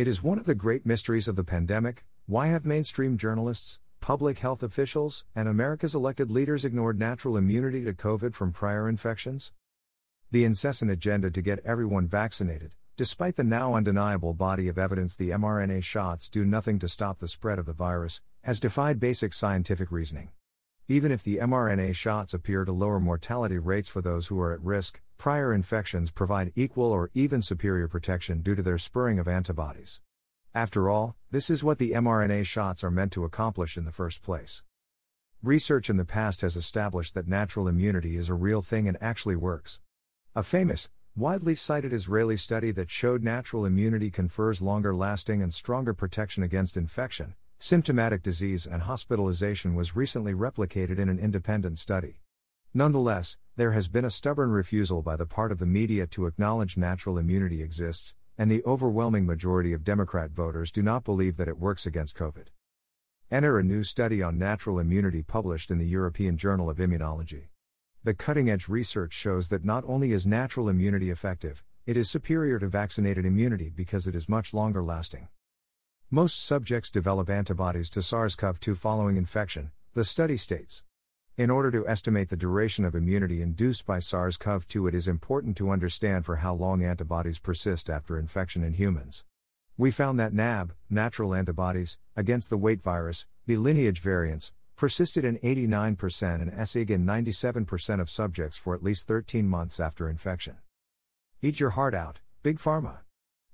It is one of the great mysteries of the pandemic why have mainstream journalists, public health officials, and America's elected leaders ignored natural immunity to COVID from prior infections? The incessant agenda to get everyone vaccinated, despite the now undeniable body of evidence the mRNA shots do nothing to stop the spread of the virus, has defied basic scientific reasoning. Even if the mRNA shots appear to lower mortality rates for those who are at risk, prior infections provide equal or even superior protection due to their spurring of antibodies. After all, this is what the mRNA shots are meant to accomplish in the first place. Research in the past has established that natural immunity is a real thing and actually works. A famous, widely cited Israeli study that showed natural immunity confers longer lasting and stronger protection against infection, symptomatic disease, and hospitalization was recently replicated in an independent study. Nonetheless, there has been a stubborn refusal by the part of the media to acknowledge natural immunity exists, and the overwhelming majority of Democrat voters do not believe that it works against COVID. Enter a new study on natural immunity published in the European Journal of Immunology. The cutting edge research shows that not only is natural immunity effective, it is superior to vaccinated immunity because it is much longer lasting. Most subjects develop antibodies to SARS CoV 2 following infection, the study states. In order to estimate the duration of immunity induced by SARS CoV 2, it is important to understand for how long antibodies persist after infection in humans. We found that NAB, natural antibodies, against the weight virus, the lineage variants, persisted in 89% and SIG in 97% of subjects for at least 13 months after infection. Eat your heart out, Big Pharma.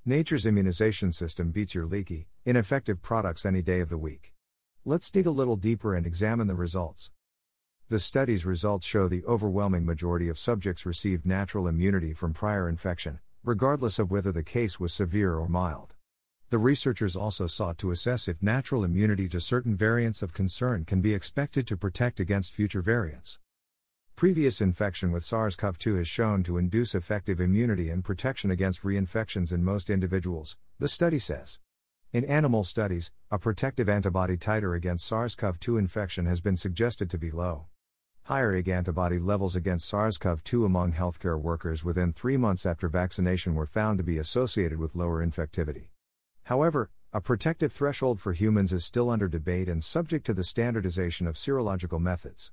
Nature's immunization system beats your leaky, ineffective products any day of the week. Let's dig a little deeper and examine the results. The study's results show the overwhelming majority of subjects received natural immunity from prior infection, regardless of whether the case was severe or mild. The researchers also sought to assess if natural immunity to certain variants of concern can be expected to protect against future variants. Previous infection with SARS CoV 2 has shown to induce effective immunity and protection against reinfections in most individuals, the study says. In animal studies, a protective antibody titer against SARS CoV 2 infection has been suggested to be low. Higher IG antibody levels against SARS CoV 2 among healthcare workers within three months after vaccination were found to be associated with lower infectivity. However, a protective threshold for humans is still under debate and subject to the standardization of serological methods.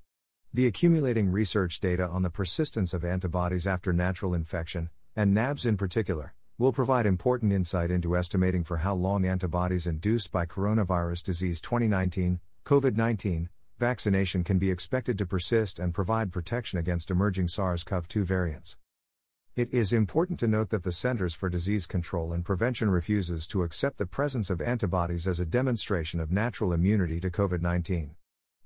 The accumulating research data on the persistence of antibodies after natural infection, and NABs in particular, will provide important insight into estimating for how long antibodies induced by coronavirus disease 2019, COVID 19, vaccination can be expected to persist and provide protection against emerging SARS CoV 2 variants. It is important to note that the Centers for Disease Control and Prevention refuses to accept the presence of antibodies as a demonstration of natural immunity to COVID 19.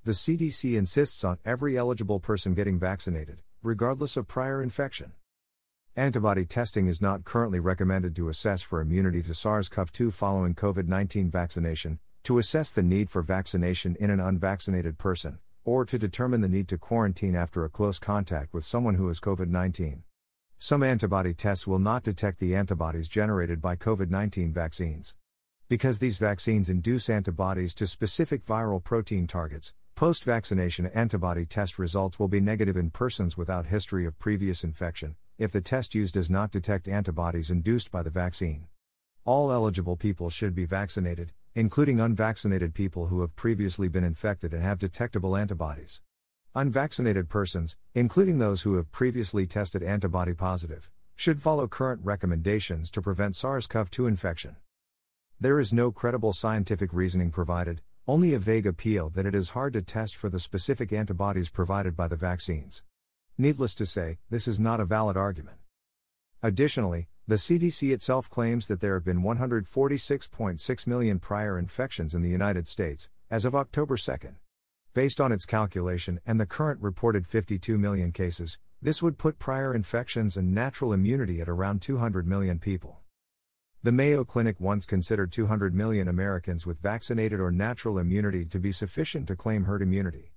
The CDC insists on every eligible person getting vaccinated, regardless of prior infection. Antibody testing is not currently recommended to assess for immunity to SARS CoV 2 following COVID 19 vaccination, to assess the need for vaccination in an unvaccinated person, or to determine the need to quarantine after a close contact with someone who has COVID 19. Some antibody tests will not detect the antibodies generated by COVID 19 vaccines. Because these vaccines induce antibodies to specific viral protein targets, post vaccination antibody test results will be negative in persons without history of previous infection, if the test used does not detect antibodies induced by the vaccine. All eligible people should be vaccinated, including unvaccinated people who have previously been infected and have detectable antibodies. Unvaccinated persons, including those who have previously tested antibody positive, should follow current recommendations to prevent SARS CoV 2 infection. There is no credible scientific reasoning provided, only a vague appeal that it is hard to test for the specific antibodies provided by the vaccines. Needless to say, this is not a valid argument. Additionally, the CDC itself claims that there have been 146.6 million prior infections in the United States, as of October 2. Based on its calculation and the current reported 52 million cases, this would put prior infections and natural immunity at around 200 million people. The Mayo Clinic once considered 200 million Americans with vaccinated or natural immunity to be sufficient to claim herd immunity.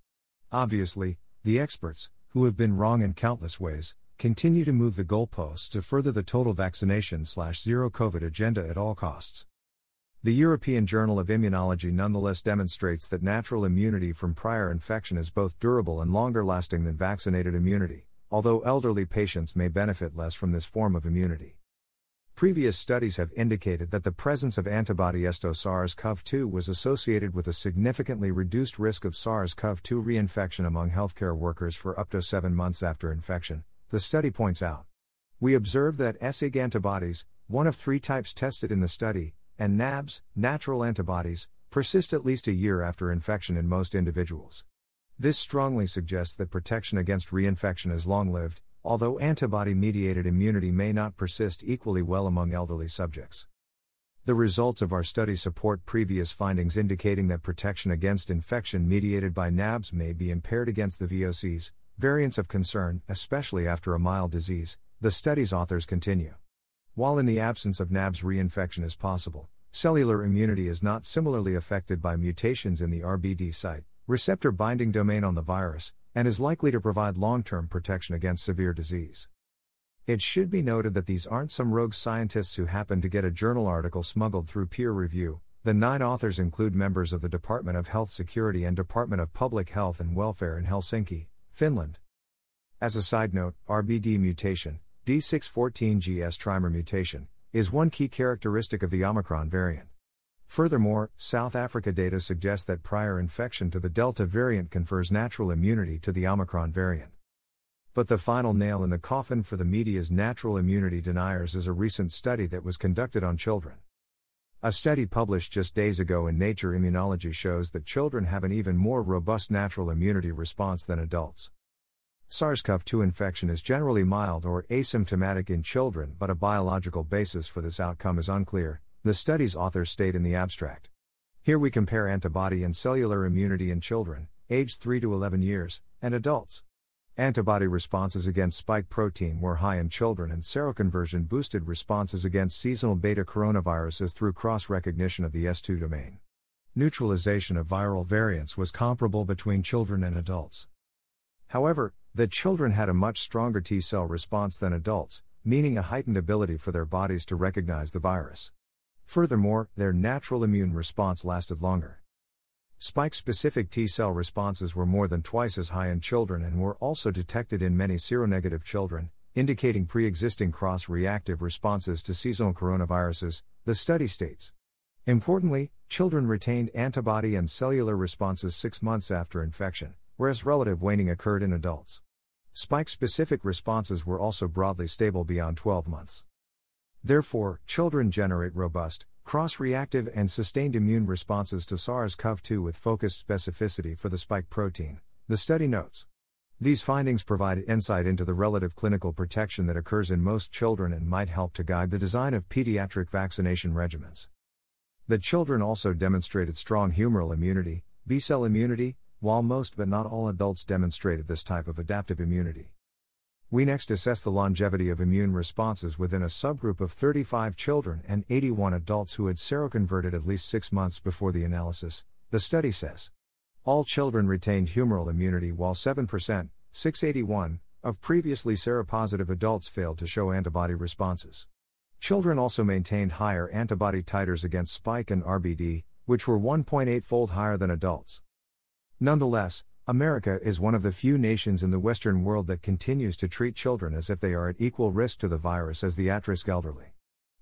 Obviously, the experts, who have been wrong in countless ways, continue to move the goalposts to further the total vaccination slash zero COVID agenda at all costs. The European Journal of Immunology nonetheless demonstrates that natural immunity from prior infection is both durable and longer lasting than vaccinated immunity, although elderly patients may benefit less from this form of immunity. Previous studies have indicated that the presence of antibody to SARS CoV 2 was associated with a significantly reduced risk of SARS CoV 2 reinfection among healthcare workers for up to seven months after infection, the study points out. We observed that SIG antibodies, one of three types tested in the study, and NABs, natural antibodies, persist at least a year after infection in most individuals. This strongly suggests that protection against reinfection is long lived, although antibody mediated immunity may not persist equally well among elderly subjects. The results of our study support previous findings indicating that protection against infection mediated by NABs may be impaired against the VOCs, variants of concern, especially after a mild disease, the study's authors continue. While in the absence of NABs reinfection is possible, cellular immunity is not similarly affected by mutations in the RBD site, receptor binding domain on the virus, and is likely to provide long term protection against severe disease. It should be noted that these aren't some rogue scientists who happen to get a journal article smuggled through peer review. The nine authors include members of the Department of Health Security and Department of Public Health and Welfare in Helsinki, Finland. As a side note, RBD mutation, D614GS trimer mutation, is one key characteristic of the Omicron variant. Furthermore, South Africa data suggests that prior infection to the Delta variant confers natural immunity to the Omicron variant. But the final nail in the coffin for the media's natural immunity deniers is a recent study that was conducted on children. A study published just days ago in Nature Immunology shows that children have an even more robust natural immunity response than adults. SARS CoV 2 infection is generally mild or asymptomatic in children, but a biological basis for this outcome is unclear, the study's authors state in the abstract. Here we compare antibody and cellular immunity in children, aged 3 to 11 years, and adults. Antibody responses against spike protein were high in children, and seroconversion boosted responses against seasonal beta coronaviruses through cross recognition of the S2 domain. Neutralization of viral variants was comparable between children and adults. However, the children had a much stronger T cell response than adults, meaning a heightened ability for their bodies to recognize the virus. Furthermore, their natural immune response lasted longer. Spike specific T cell responses were more than twice as high in children and were also detected in many seronegative children, indicating pre existing cross reactive responses to seasonal coronaviruses, the study states. Importantly, children retained antibody and cellular responses six months after infection, whereas relative waning occurred in adults. Spike specific responses were also broadly stable beyond 12 months. Therefore, children generate robust, cross reactive, and sustained immune responses to SARS CoV 2 with focused specificity for the spike protein, the study notes. These findings provide insight into the relative clinical protection that occurs in most children and might help to guide the design of pediatric vaccination regimens. The children also demonstrated strong humoral immunity, B cell immunity, while most but not all adults demonstrated this type of adaptive immunity. We next assess the longevity of immune responses within a subgroup of 35 children and 81 adults who had seroconverted at least six months before the analysis, the study says. All children retained humoral immunity while 7%, 681, of previously seropositive adults failed to show antibody responses. Children also maintained higher antibody titers against spike and RBD, which were 1.8 fold higher than adults. Nonetheless, America is one of the few nations in the Western world that continues to treat children as if they are at equal risk to the virus as the at risk elderly.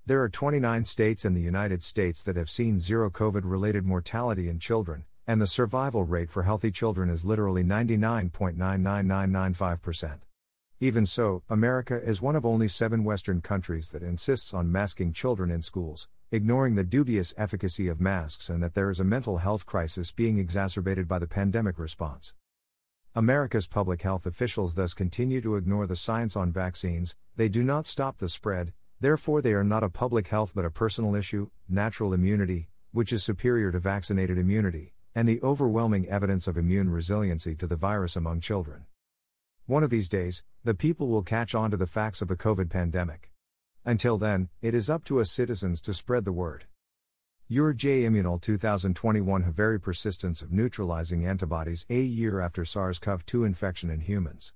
There are 29 states in the United States that have seen zero COVID related mortality in children, and the survival rate for healthy children is literally 99.99995%. Even so, America is one of only seven Western countries that insists on masking children in schools, ignoring the dubious efficacy of masks and that there is a mental health crisis being exacerbated by the pandemic response. America's public health officials thus continue to ignore the science on vaccines, they do not stop the spread, therefore, they are not a public health but a personal issue natural immunity, which is superior to vaccinated immunity, and the overwhelming evidence of immune resiliency to the virus among children. One of these days, the people will catch on to the facts of the COVID pandemic. Until then, it is up to us citizens to spread the word. Eur J Immunol 2021 Haveri persistence of neutralizing antibodies a year after SARS CoV 2 infection in humans.